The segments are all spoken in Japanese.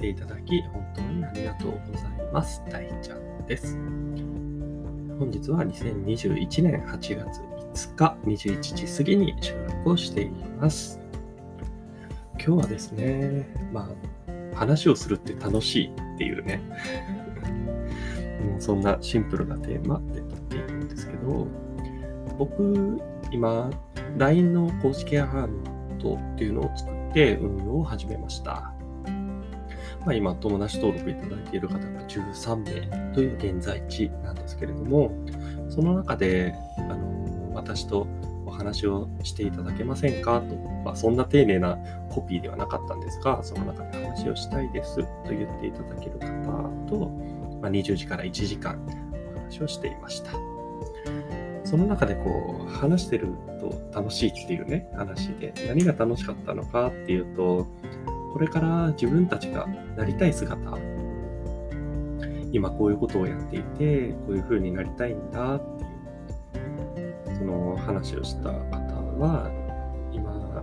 ていただき、本当にありがとうございます。大ちゃんです。本日は2021年8月5日21時過ぎに収録をしています。今日はですね、まあ、話をするって楽しいっていうね、もうそんなシンプルなテーマで撮っているんですけど、僕、今、LINE の公式アカウントっていうのを作って運用を始めました。まあ、今、友達登録いただいている方が13名という現在地なんですけれども、その中で、あの、私とお話をしていただけませんか？と、まあ、そんな丁寧なコピーではなかったんですが、その中で話をしたいですと言っていただける方と、まあ、20時から1時間お話をしていました。その中でこう、話してると楽しいっていうね、話で、何が楽しかったのかっていうと、これから自分たちがなりたい姿、今こういうことをやっていて、こういう風になりたいんだ。っていう、その話をした方は、今、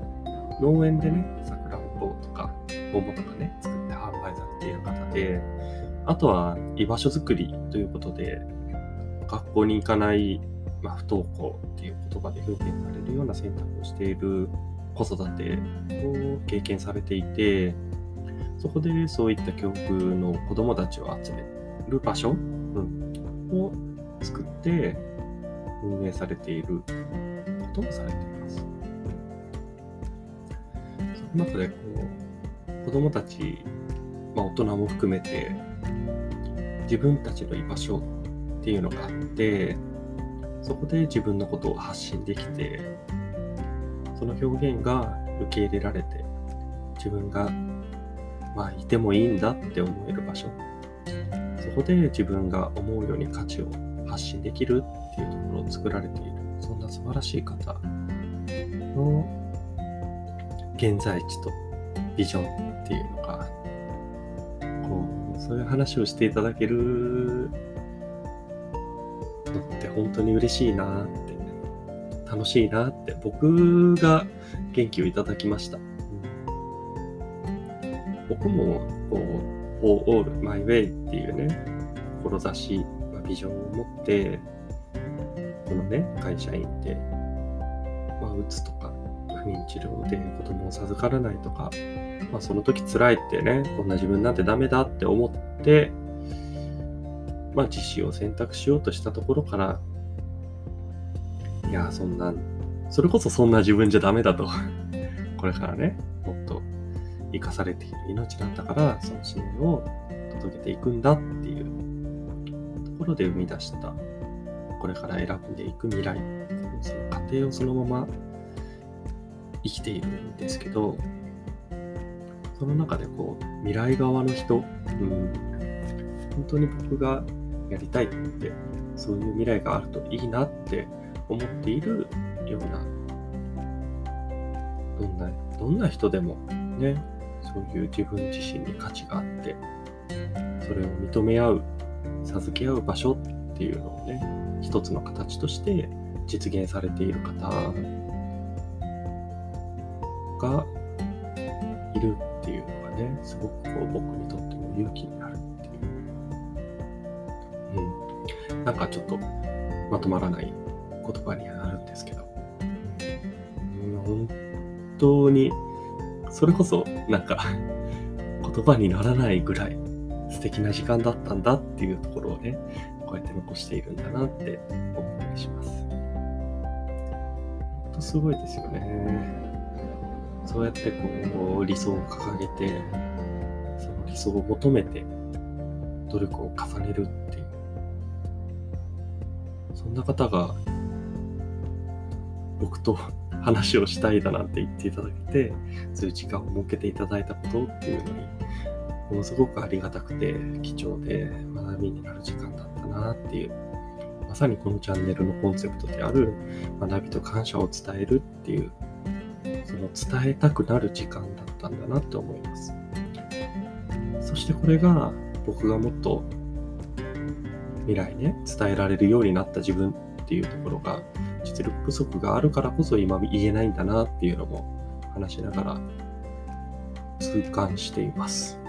農園でね、さくらんぼとか、桃とかね、作って販売されている方で、あとは居場所づくりということで、学校に行かない、まあ、不登校っていう言葉で表現されるような選択をしている子育てを経験されていて、そこでそういった教育の子供たちを集める場所、うん、を作って運営されていることをされています。その中でこう子供たち、まあ、大人も含めて自分たちの居場所っていうのがあってそこで自分のことを発信できてその表現が受け入れられて自分がまあいてもいいんだって思える場所。そこで自分が思うように価値を発信できるっていうところを作られている。そんな素晴らしい方の現在地とビジョンっていうのがこうそういう話をしていただけるのって本当に嬉しいな。っ楽しいなって僕が元気をいただきました、僕もこう For All My Way っていうね志、まあ、ビジョンを持ってこのね会社員で、まあ、うつとか不妊治療で子供を授からないとか、まあ、その時辛いってねこんな自分なんてダメだって思ってまあ、実施を選択しようとしたところから、いや、そんな、それこそそんな自分じゃダメだと。これからね、もっと生かされている命なんだから、その使命を届けていくんだっていうところで生み出した、これから選んでいく未来、その過程をそのまま生きているんですけど、その中でこう、未来側の人、うん、本当に僕がやりたいって、そういう未来があるといいなって思っているような、どんな、どんな人でもね、そういう自分自身に価値があって、それを認め合う、授け合う場所っていうのをね、一つの形として実現されている方がいるっていうのがね、すごくこう僕にとっても勇気になるっていう。うん。なんかちょっとまとまらない言葉にはなるんですけど。本当に、それこそなんか言葉にならないぐらい素敵な時間だったんだっていうところをね、こうやって残しているんだなって思ったりします。本当すごいですよね。そうやってこう理想を掲げて、その理想を求めて努力を重ねるっていう。そんな方が僕と話をしたいだなんて言っていただけて、そういう時間を設けていただいたことっていうのに、ものすごくありがたくて貴重で学びになる時間だったなっていう。まさにこのチャンネルのコンセプトである学びと感謝を伝えるっていうその伝えたくなる時間だったんだなって思います。そしてこれが僕がもっと未来ね、伝えられるようになった自分っていうところが実力不足があるからこそ今言えないんだなっていうのも話しながら痛感しています。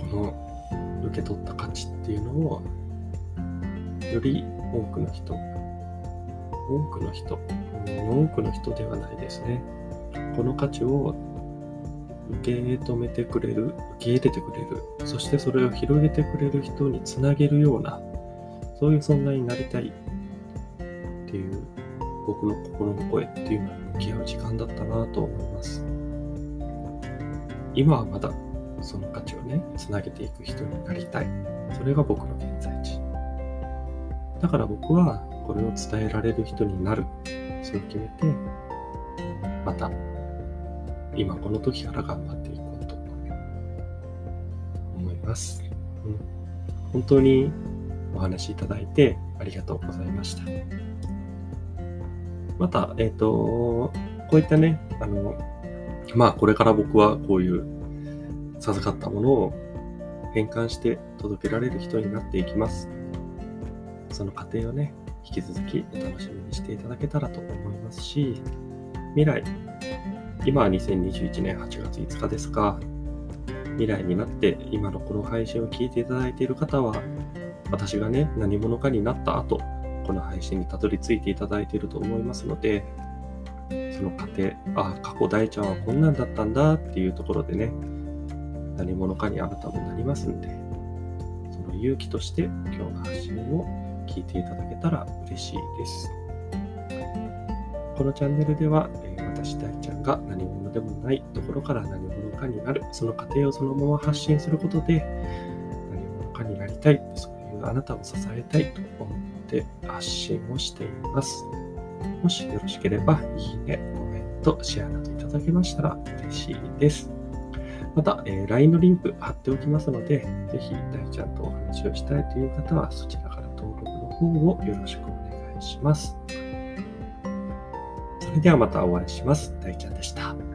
この受け取った価値っていうのをより多くの人多くの人、多くの人ではないですね。この価値を受け止めてくれる、受け入れてくれる、そしてそれを広げてくれる人につなげるような、そういう存在になりたいっていう僕の心の声っていうのに向き合う時間だったなと思います。今はまだその価値をね、つなげていく人になりたい。それが僕の現在地。だから僕はこれを伝えられる人になる。そう決めて、また今この時から頑張っていこうと思います。うん、本当にお話しいただいてありがとうございました。また、えっ、ー、と、こういったね、あの、まあ、これから僕はこういう授かったものを変換して届けられる人になっていきます。その過程をね、引き続きお楽しみにしていただけたらと思いますし、未来、今は2021年8月5日ですが、未来になって今のこの配信を聞いていただいている方は、私がね、何者かになった後、この配信にたどり着いていただいていると思いますので、その過程、あ、過去大ちゃんはこんなんだったんだっていうところでね、何者かにあなたもなりますんで、その勇気として今日の発信を聞いていただけたら嬉しいです。このチャンネルでは、私大ちゃんが何者でもないところから何者かになる、その過程をそのまま発信することで、何者かになりたい、あなたを支えたいと思って発信をしています。もしよろしければ、いいね、コメント、シェアなどいただけましたら嬉しいです。また、えー、LINE のリンク貼っておきますので、ぜひ大ちゃんとお話をしたいという方は、そちらから登録の方をよろしくお願いします。それではまたお会いします。大ちゃんでした。